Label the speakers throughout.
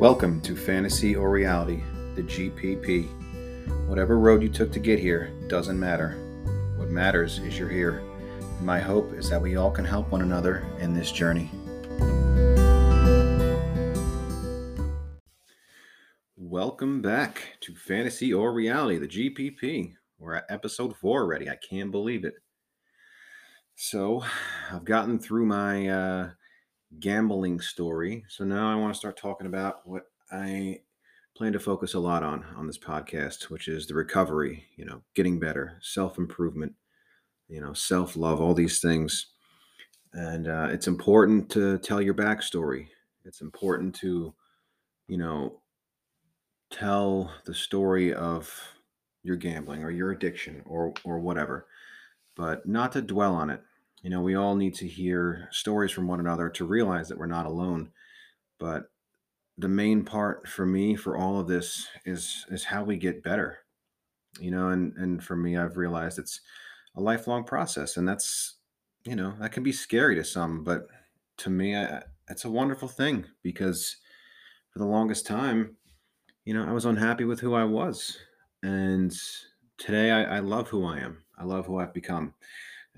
Speaker 1: Welcome to Fantasy or Reality, the GPP. Whatever road you took to get here doesn't matter. What matters is you're here. My hope is that we all can help one another in this journey. Welcome back to Fantasy or Reality, the GPP. We're at episode four already. I can't believe it. So, I've gotten through my uh, gambling story. So now I want to start talking about what I plan to focus a lot on on this podcast, which is the recovery, you know, getting better, self improvement, you know, self love, all these things. And uh, it's important to tell your backstory. It's important to, you know, tell the story of your gambling or your addiction or or whatever, but not to dwell on it you know, we all need to hear stories from one another to realize that we're not alone. But the main part for me for all of this is is how we get better. You know, and and for me I've realized it's a lifelong process and that's you know, that can be scary to some, but to me I, it's a wonderful thing because for the longest time, you know, I was unhappy with who I was. And today I, I love who I am. I love who I've become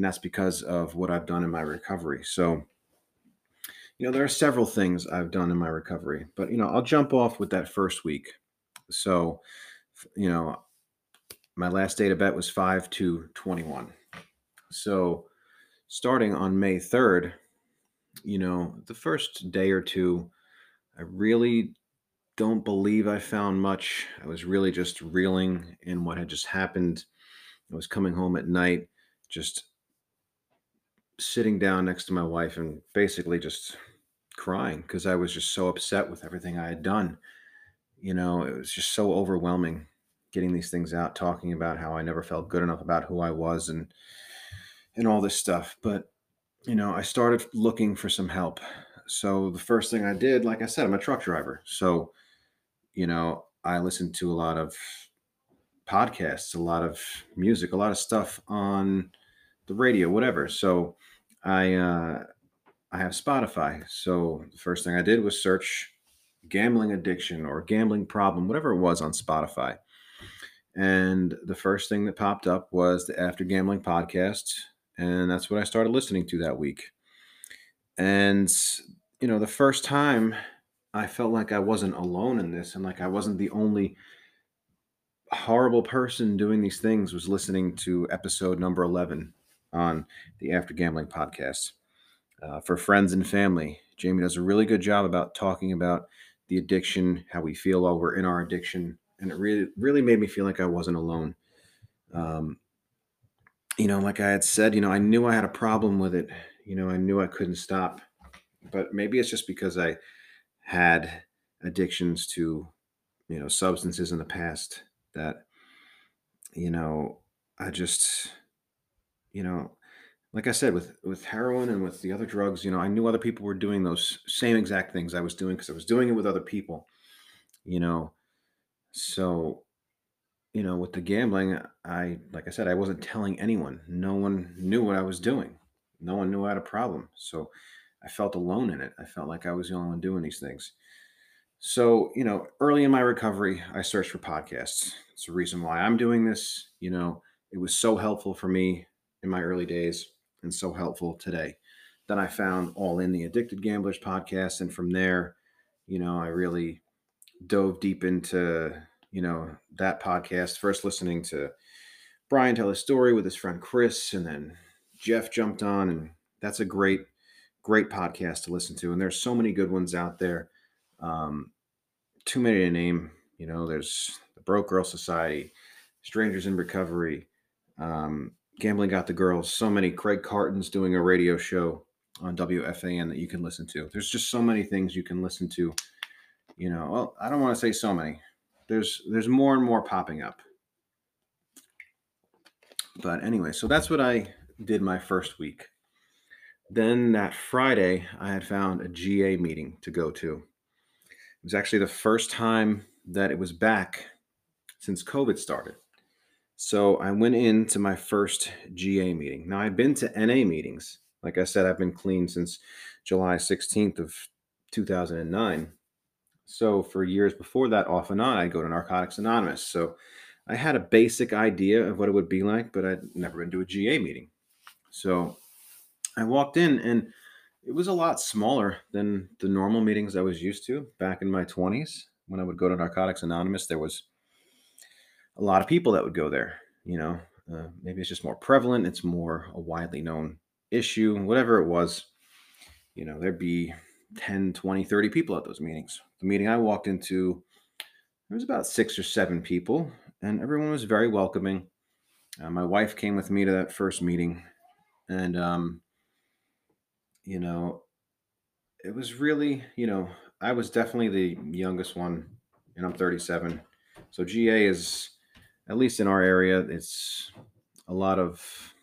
Speaker 1: and that's because of what I've done in my recovery. So, you know, there are several things I've done in my recovery, but you know, I'll jump off with that first week. So, you know, my last date of bet was 5 to 21. So, starting on May 3rd, you know, the first day or two, I really don't believe I found much. I was really just reeling in what had just happened. I was coming home at night, just sitting down next to my wife and basically just crying because I was just so upset with everything I had done. You know, it was just so overwhelming getting these things out, talking about how I never felt good enough about who I was and and all this stuff. But you know, I started looking for some help. So the first thing I did, like I said, I'm a truck driver. So, you know, I listened to a lot of podcasts, a lot of music, a lot of stuff on the radio, whatever. So I uh, I have Spotify. So the first thing I did was search gambling addiction or gambling problem, whatever it was on Spotify. And the first thing that popped up was the After Gambling podcast. And that's what I started listening to that week. And, you know, the first time I felt like I wasn't alone in this and like I wasn't the only horrible person doing these things was listening to episode number 11 on the After Gambling podcast. Uh, for friends and family, Jamie does a really good job about talking about the addiction, how we feel while we're in our addiction, and it really really made me feel like I wasn't alone. Um, you know, like I had said, you know, I knew I had a problem with it. You know, I knew I couldn't stop, but maybe it's just because I had addictions to, you know, substances in the past that, you know, I just you know, like I said, with with heroin and with the other drugs, you know, I knew other people were doing those same exact things I was doing because I was doing it with other people, you know. So, you know, with the gambling, I like I said, I wasn't telling anyone. No one knew what I was doing. No one knew I had a problem. So I felt alone in it. I felt like I was the only one doing these things. So, you know, early in my recovery, I searched for podcasts. It's the reason why I'm doing this. You know, it was so helpful for me in my early days and so helpful today. Then I found All In the Addicted Gamblers podcast. And from there, you know, I really dove deep into, you know, that podcast. First listening to Brian tell his story with his friend Chris, and then Jeff jumped on. And that's a great, great podcast to listen to. And there's so many good ones out there. Um, too many to name. You know, there's the Broke Girl Society, Strangers in Recovery, um, Gambling Got the Girls, so many. Craig Carton's doing a radio show on WFAN that you can listen to. There's just so many things you can listen to. You know, well, I don't want to say so many. There's there's more and more popping up. But anyway, so that's what I did my first week. Then that Friday, I had found a GA meeting to go to. It was actually the first time that it was back since COVID started. So I went into my first GA meeting. Now I've been to NA meetings. Like I said, I've been clean since July 16th of 2009. So for years before that, off and on, I'd go to Narcotics Anonymous. So I had a basic idea of what it would be like, but I'd never been to a GA meeting. So I walked in and it was a lot smaller than the normal meetings I was used to back in my 20s. When I would go to Narcotics Anonymous, there was a lot of people that would go there. You know, uh, maybe it's just more prevalent, it's more a widely known issue, whatever it was. You know, there'd be 10, 20, 30 people at those meetings. The meeting I walked into, there was about six or seven people, and everyone was very welcoming. Uh, my wife came with me to that first meeting, and um, you know, it was really, you know, I was definitely the youngest one, and I'm 37. So GA is, at least in our area, it's a lot of,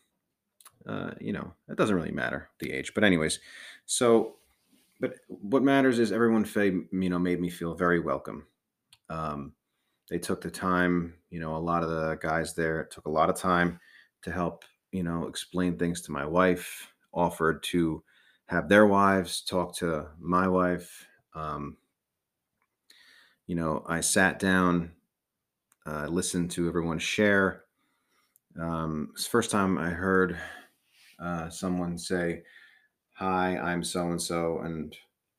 Speaker 1: uh, you know, it doesn't really matter the age. But anyways, so, but what matters is everyone, you know, made me feel very welcome. Um, they took the time, you know, a lot of the guys there took a lot of time to help, you know, explain things to my wife, offered to have their wives talk to my wife. Um, you know, I sat down, uh, to everyone share. Um, it's first time I heard uh, someone say, Hi, I'm so and so, and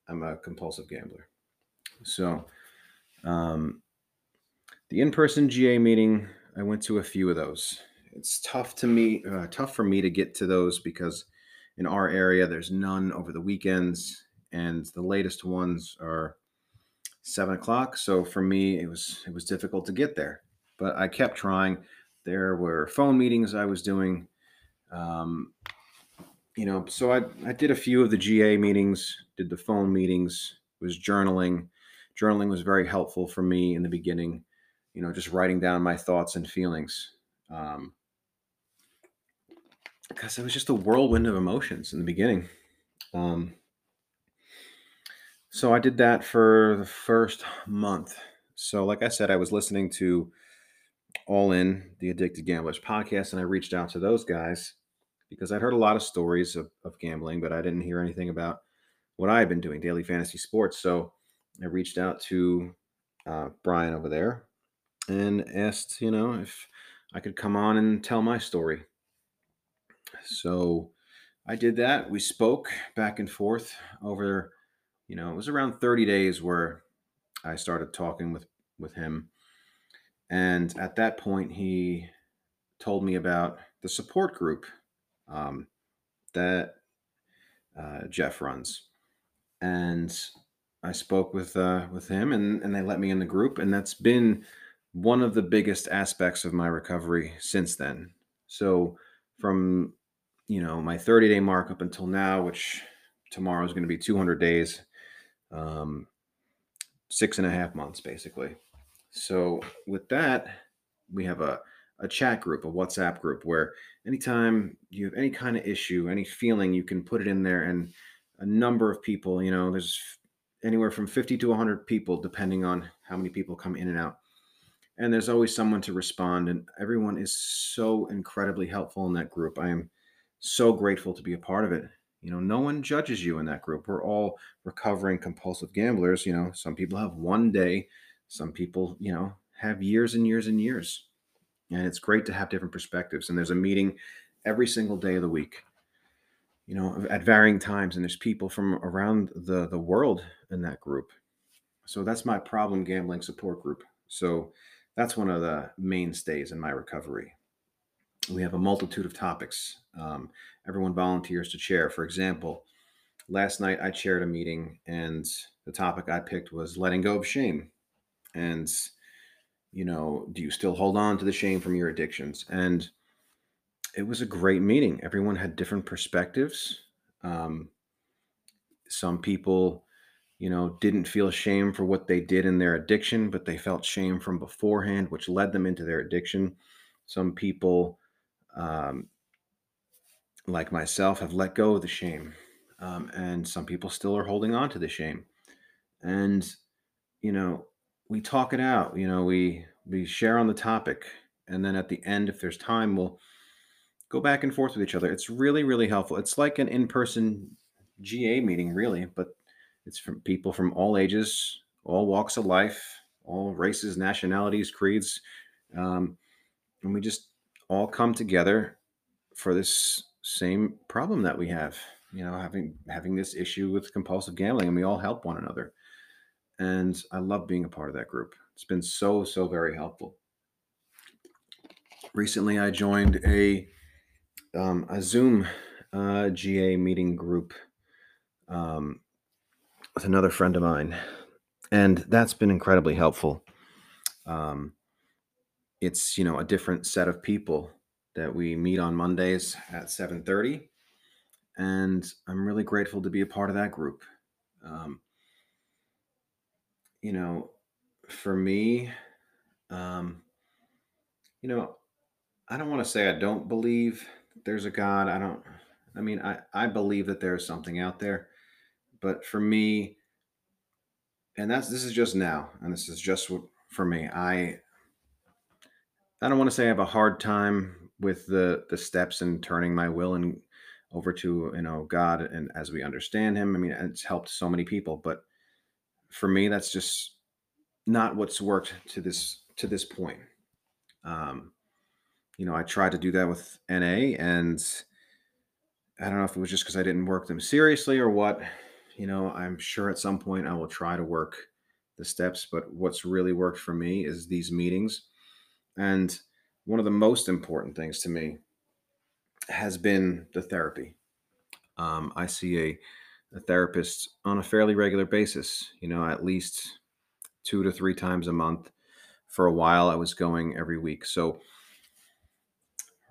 Speaker 1: I'm a compulsive gambler. So, um, the in-person GA meeting, I went to a few of those. It's tough to me, uh, tough for me to get to those because in our area there's none over the weekends, and the latest ones are seven o'clock. So for me, it was it was difficult to get there, but I kept trying. There were phone meetings I was doing. Um, you know, so I I did a few of the GA meetings, did the phone meetings, was journaling. Journaling was very helpful for me in the beginning you know, just writing down my thoughts and feelings. Um, because it was just a whirlwind of emotions in the beginning. Um, so I did that for the first month. So, like I said, I was listening to All In, the Addicted Gamblers podcast, and I reached out to those guys because I'd heard a lot of stories of, of gambling, but I didn't hear anything about what I had been doing, daily fantasy sports. So I reached out to uh, Brian over there, and asked, you know, if I could come on and tell my story. So I did that. We spoke back and forth over, you know, it was around 30 days where I started talking with with him. And at that point, he told me about the support group um, that uh, Jeff runs. And I spoke with uh, with him, and, and they let me in the group, and that's been one of the biggest aspects of my recovery since then. So from you know my 30 day mark up until now, which tomorrow is going to be 200 days, um, six and a half months basically. So with that, we have a a chat group, a WhatsApp group where anytime you have any kind of issue, any feeling, you can put it in there and a number of people, you know, there's anywhere from 50 to 100 people depending on how many people come in and out. And there's always someone to respond and everyone is so incredibly helpful in that group. I am so grateful to be a part of it you know no one judges you in that group we're all recovering compulsive gamblers you know some people have one day some people you know have years and years and years and it's great to have different perspectives and there's a meeting every single day of the week you know at varying times and there's people from around the the world in that group so that's my problem gambling support group so that's one of the mainstays in my recovery. We have a multitude of topics. Um, everyone volunteers to chair. For example, last night I chaired a meeting, and the topic I picked was letting go of shame. And, you know, do you still hold on to the shame from your addictions? And it was a great meeting. Everyone had different perspectives. Um, some people you know, didn't feel shame for what they did in their addiction, but they felt shame from beforehand, which led them into their addiction. Some people, um, like myself, have let go of the shame, um, and some people still are holding on to the shame. And you know, we talk it out. You know, we we share on the topic, and then at the end, if there's time, we'll go back and forth with each other. It's really, really helpful. It's like an in-person GA meeting, really, but it's from people from all ages, all walks of life, all races, nationalities, creeds, um, and we just all come together for this same problem that we have. You know, having having this issue with compulsive gambling, and we all help one another. And I love being a part of that group. It's been so so very helpful. Recently, I joined a um, a Zoom uh, GA meeting group um, with another friend of mine, and that's been incredibly helpful. Um, it's you know a different set of people that we meet on Mondays at 7:30, and I'm really grateful to be a part of that group. Um, you know, for me, um, you know, I don't want to say I don't believe there's a God. I don't. I mean, I I believe that there's something out there, but for me, and that's this is just now, and this is just what for me. I I don't want to say I have a hard time with the the steps and turning my will and over to you know God and as we understand Him. I mean, it's helped so many people, but for me, that's just not what's worked to this to this point. Um, you know, I tried to do that with NA, and I don't know if it was just because I didn't work them seriously or what. You know, I'm sure at some point I will try to work the steps, but what's really worked for me is these meetings. And one of the most important things to me has been the therapy. Um, I see a, a therapist on a fairly regular basis, you know, at least two to three times a month. For a while, I was going every week. So,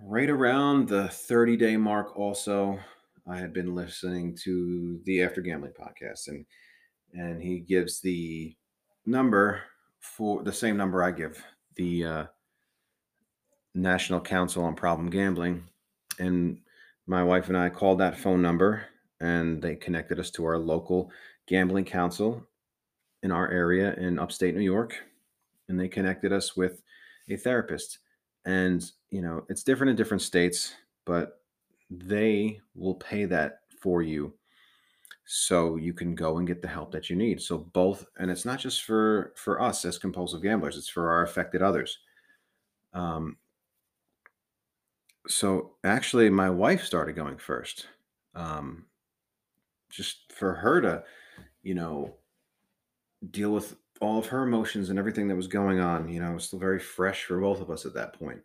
Speaker 1: right around the 30 day mark, also, I had been listening to the After Gambling podcast, and and he gives the number for the same number I give the uh, National Council on Problem Gambling, and my wife and I called that phone number, and they connected us to our local gambling council in our area in upstate New York, and they connected us with a therapist. And you know, it's different in different states, but they will pay that for you so you can go and get the help that you need so both and it's not just for for us as compulsive gamblers it's for our affected others um so actually my wife started going first um just for her to you know deal with all of her emotions and everything that was going on you know it was still very fresh for both of us at that point.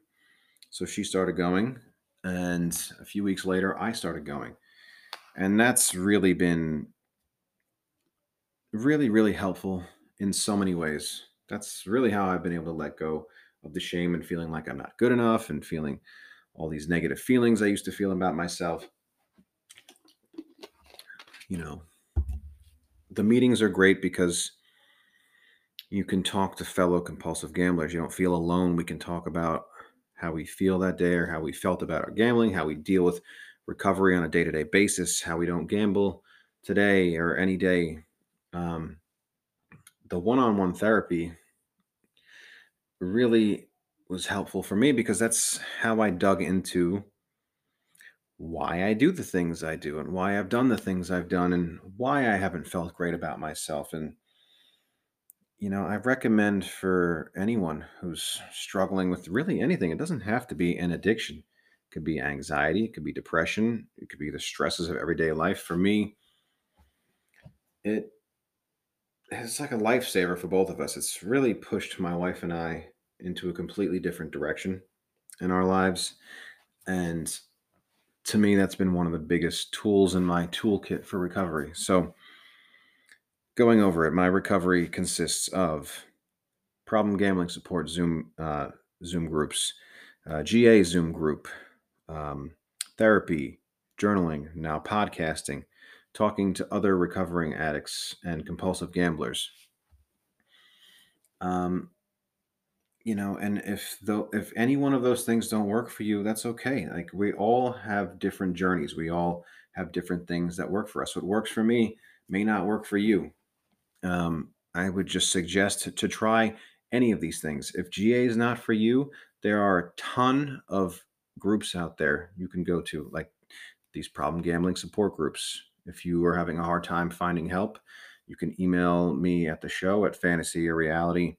Speaker 1: So she started going and a few weeks later i started going. And that's really been really really helpful in so many ways. That's really how i've been able to let go of the shame and feeling like i'm not good enough and feeling all these negative feelings i used to feel about myself. You know the meetings are great because you can talk to fellow compulsive gamblers. You don't feel alone. We can talk about how we feel that day or how we felt about our gambling how we deal with recovery on a day to day basis, how we don't gamble today or any day. Um, the one on one therapy really was helpful for me because that's how I dug into why I do the things I do and why I've done the things I've done and why I haven't felt great about myself. And, you know, I recommend for anyone who's struggling with really anything, it doesn't have to be an addiction It could be anxiety, it could be depression, it could be the stresses of everyday life. For me, it it's like a lifesaver for both of us. It's really pushed my wife and I into a completely different direction in our lives. And to me, that's been one of the biggest tools in my toolkit for recovery. So, going over it, my recovery consists of problem gambling support Zoom uh, Zoom groups, uh, GA Zoom group, um, therapy, journaling, now podcasting, talking to other recovering addicts and compulsive gamblers. Um, you know, and if though if any one of those things don't work for you, that's okay. Like we all have different journeys. We all have different things that work for us. What works for me may not work for you. Um, I would just suggest to, to try any of these things. If GA is not for you, there are a ton of groups out there you can go to, like these problem gambling support groups. If you are having a hard time finding help, You can email me at the show at fantasy or reality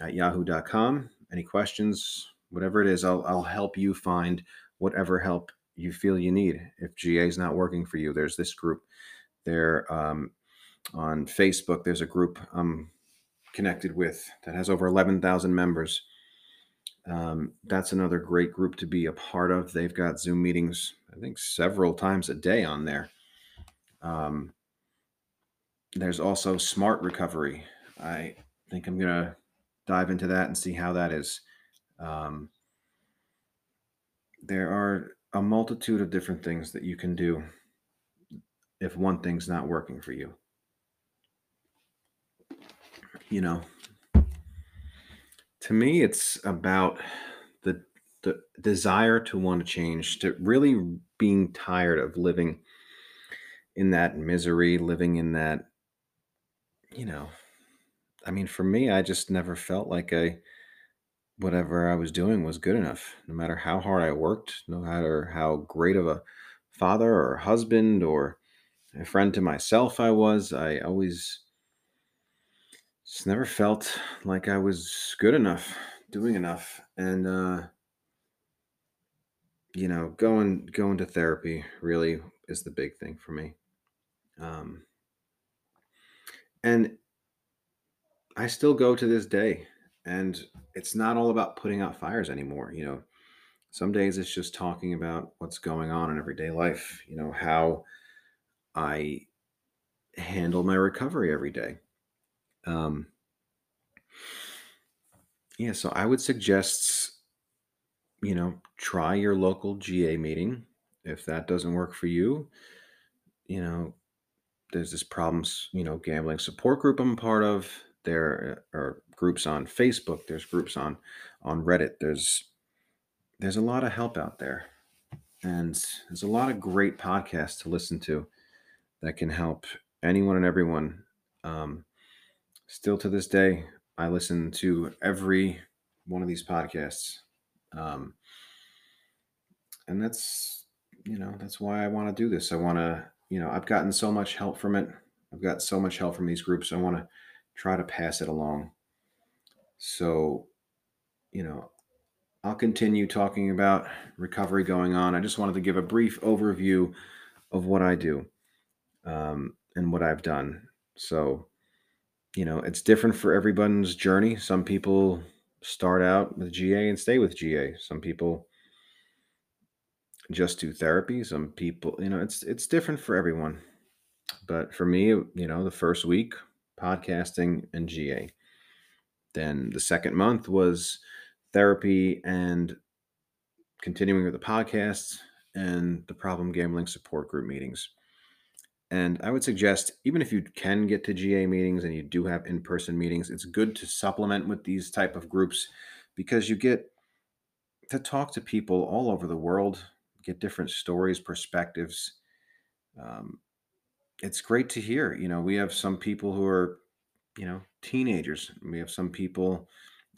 Speaker 1: at yahoo.com. Any questions, whatever it is, I'll, I'll help you find whatever help you feel you need. If GA is not working for you, there's this group. There um, on Facebook, there's a group I'm connected with that has over 11,000 members. Um, that's another great group to be a part of. They've got Zoom meetings, I think, several times a day on there. Um, there's also Smart Recovery. I think I'm going to dive into that and see how that is. Um, there are a multitude of different things that you can do if one thing's not working for you. You know, to me, it's about the the desire to want to change, to really being tired of living in that misery, living in that, you know, I mean, for me, I just never felt like I whatever I was doing was good enough. No matter how hard I worked, no matter how great of a father or husband or a friend to myself I was, I always just never felt like I was good enough, doing enough. And uh you know, going going to therapy really is the big thing for me. Um and I still go to this day and it's not all about putting out fires anymore, you know. Some days it's just talking about what's going on in everyday life, you know, how I handle my recovery every day. Um, yeah, so I would suggest, you know, try your local GA meeting. If that doesn't work for you, you know, there's this problems, you know, gambling support group I'm part of. There are groups on Facebook. There's groups on on Reddit. There's there's a lot of help out there, and there's a lot of great podcasts to listen to that can help anyone and everyone. Um, still to this day, I listen to every one of these podcasts, um, and that's you know that's why I want to do this. I want to you know I've gotten so much help from it. I've got so much help from these groups. I want to try to pass it along. So, you know, I'll continue talking about recovery going on. I just wanted to give a brief overview of what I do um, and what I've done. So, you know, it's different for everyone's journey. Some people start out with GA and stay with GA. Some people just do therapy. Some people, you know, it's it's different for everyone. But for me, you know, the first week podcasting and GA. Then the second month was therapy and continuing with the podcasts and the problem gambling support group meetings. And I would suggest, even if you can get to GA meetings and you do have in-person meetings, it's good to supplement with these type of groups because you get to talk to people all over the world, get different stories, perspectives. Um, it's great to hear. You know, we have some people who are, you know, teenagers. We have some people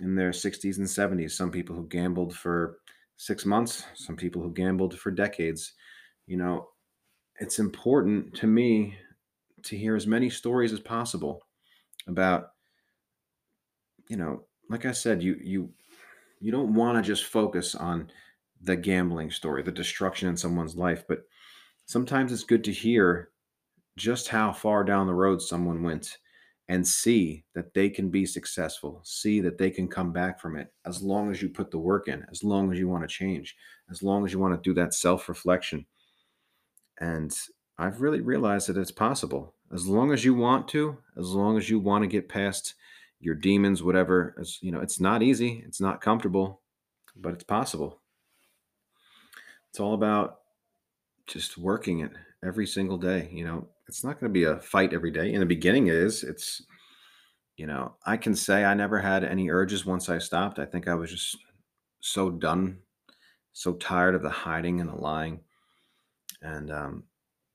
Speaker 1: in their 60s and 70s, some people who gambled for six months, some people who gambled for decades. You know, it's important to me to hear as many stories as possible about, you know, like I said, you you you don't want to just focus on the gambling story, the destruction in someone's life, but sometimes it's good to hear just how far down the road someone went and see that they can be successful, see that they can come back from it as long as you put the work in, as long as you want to change, as long as you want to do that self reflection. And I've really realized that it's possible. As long as you want to, as long as you want to get past your demons, whatever, as you know, it's not easy, it's not comfortable, but it's possible. It's all about just working it every single day. You know, it's not going to be a fight every day. In the beginning, it is. It's, you know, I can say I never had any urges once I stopped. I think I was just so done, so tired of the hiding and the lying. And um,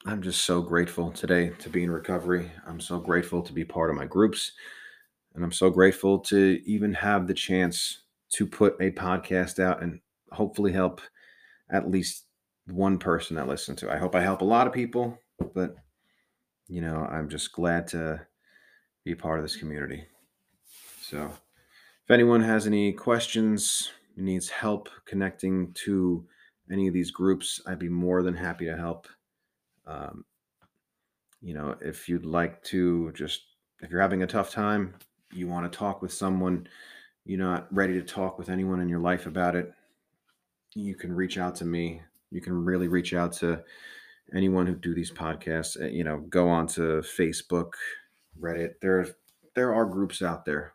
Speaker 1: I'm just so grateful today to be in recovery. I'm so grateful to be part of my groups. And I'm so grateful to even have the chance to put a podcast out and hopefully help at least one person that listen to. I hope I help a lot of people, but you know, I'm just glad to be part of this community. So, if anyone has any questions, needs help connecting to any of these groups, I'd be more than happy to help. Um, you know, if you'd like to just, if you're having a tough time, you want to talk with someone, you're not ready to talk with anyone in your life about it, you can reach out to me. You can really reach out to anyone who do these podcasts. Uh, you know, go on to Facebook, Reddit. There, there are groups out there.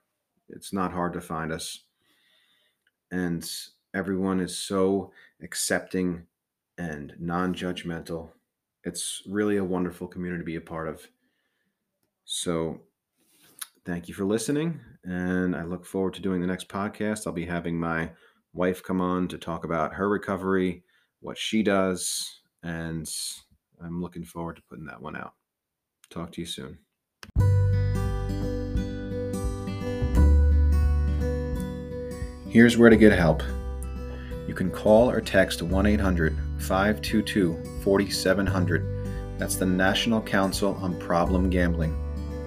Speaker 1: It's not hard to find us, and everyone is so accepting and non-judgmental. It's really a wonderful community to be a part of. So, thank you for listening, and I look forward to doing the next podcast. I'll be having my wife come on to talk about her recovery, what she does, and I'm looking forward to putting that one out. Talk to you soon. Here's where to get help. You can call or text 1 800 522 4700. That's the National Council on Problem Gambling.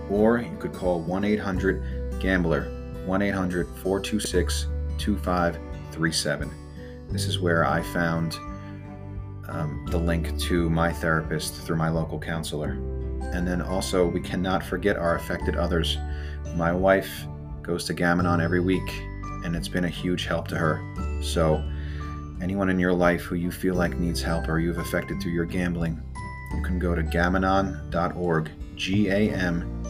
Speaker 1: Or you could call 1 800 Gambler, 1 800 426 2537. This is where I found um, the link to my therapist through my local counselor. And then also, we cannot forget our affected others. My wife goes to Gam-Anon every week, and it's been a huge help to her. So, anyone in your life who you feel like needs help or you've affected through your gambling, you can go to gamanon.org, G A M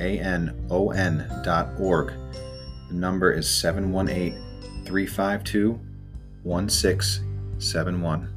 Speaker 1: A N O N.org. The number is 718 352 1671.